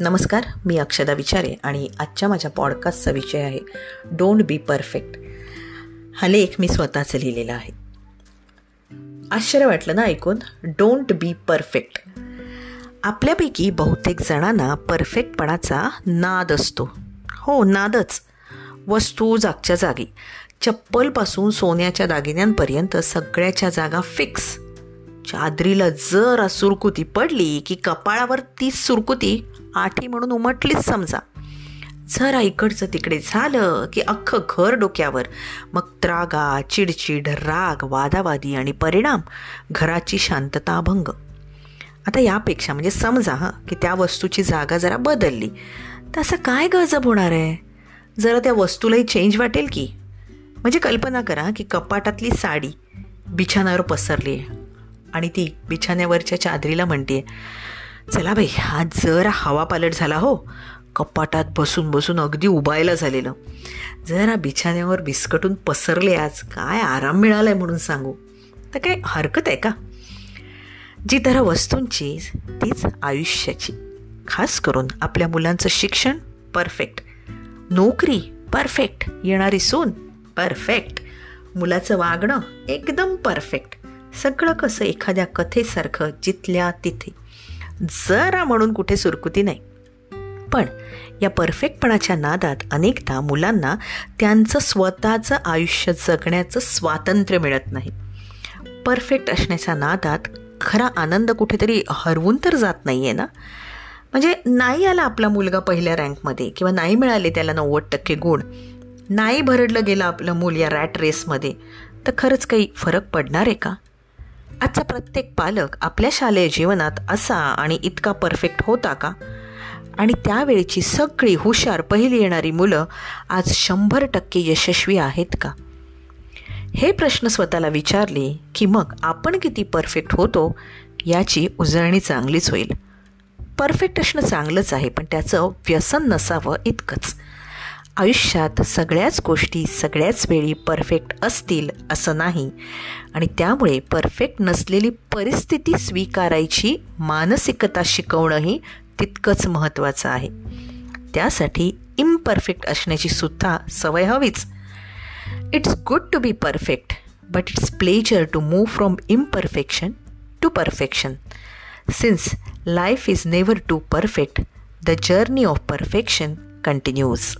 नमस्कार मी अक्षदा विचारे आणि आजच्या माझ्या पॉडकास्टचा विषय आहे डोंट बी परफेक्ट हा लेख मी स्वतःच लिहिलेला आहे. आश्चर्य वाटलं ना ऐकून? डोंट बी परफेक्ट आपल्यापैकी बहुतेक जणांना परफेक्टपणाचा नाद असतो. हो नादच. वस्तू जागच्या जागी चप्पलपासून सोन्याच्या दागिन्यांपर्यंत सगळ्याच्या जागा फिक्स चादरीला जरा सुरकुती पडली की कपाळावर तीच सुरकुती आठी म्हणून उमटलीच समजा. जरा इकडचं तिकडे झालं की अख्खं घर डोक्यावर. मग त्रागा चिडचिड राग वादावादी आणि परिणाम घराची शांतता भंग आता यापेक्षा म्हणजे समजा हां की त्या वस्तूची जागा जरा बदलली. तर असं काय गजब होणार आहे? जरा त्या वस्तूलाही चेंज वाटेल की? म्हणजे कल्पना करा की कपाटातली साडी बिछाणावर पसरली आहे. आणि ती बिछाण्यावरच्या चादरीला म्हणते चला बाई आज जरा हवा पालट झाला हो. कपाटात बसून बसून अगदी उबायला झालेलं. जरा बिछाण्यावर बिस्कटून पसरले आज. काय आराम मिळाला आहे म्हणून सांगू. तर काय हरकत आहे का? जी तर वस्तूंची तीच आयुष्याची. खास करून आपल्या मुलांचं शिक्षण परफेक्ट नोकरी परफेक्ट येणारी सून परफेक्ट मुलाचं वागणं एकदम परफेक्ट सगळं कसं एखाद्या कथेसारखं जिथल्या तिथे. जरा म्हणून कुठे सुरकुती नाही. पण या परफेक्टपणाच्या नादात अनेकदा मुलांना त्यांचं स्वतःचं आयुष्य जगण्याचं स्वातंत्र्य मिळत नाही. परफेक्ट असण्याच्या नादात खरा आनंद कुठेतरी हरवून तर जात नाही आहे ना? म्हणजे नाही आला आपला मुलगा पहिल्या रँकमध्ये किंवा नाही मिळाले त्याला नव्वद टक्के गुण. नाही भरडलं गेलं आपलं मूल या रॅट रेसमध्ये. तर खरंच काही फरक पडणार आहे का? आजचा प्रत्येक पालक आपल्या शालेय जीवनात असा आणि इतका परफेक्ट होता का? आणि त्यावेळची सगळी हुशार पहिली येणारी मुलं आज शंभर टक्के यशस्वी आहेत का? हे प्रश्न स्वतःला विचारले की मग आपण किती परफेक्ट होतो याची उजळणी चांगलीच होईल. परफेक्ट असणं चांगलंच आहे पण त्याचं व्यसन नसावं इतकंच. आयुष्यात सगळ्याच गोष्टी सगळ्याच वेळी परफेक्ट असतील असं नाही. आणि त्यामुळे परफेक्ट नसलेली परिस्थिती स्वीकारायची मानसिकता शिकवणंही तितकंच महत्त्वाचं आहे. त्यासाठी इम्परफेक्ट असण्याची सुद्धा सवय हवीच. It's good to be perfect but it's pleasure to move from imperfection to perfection since life is never too perfect the journey of perfection continues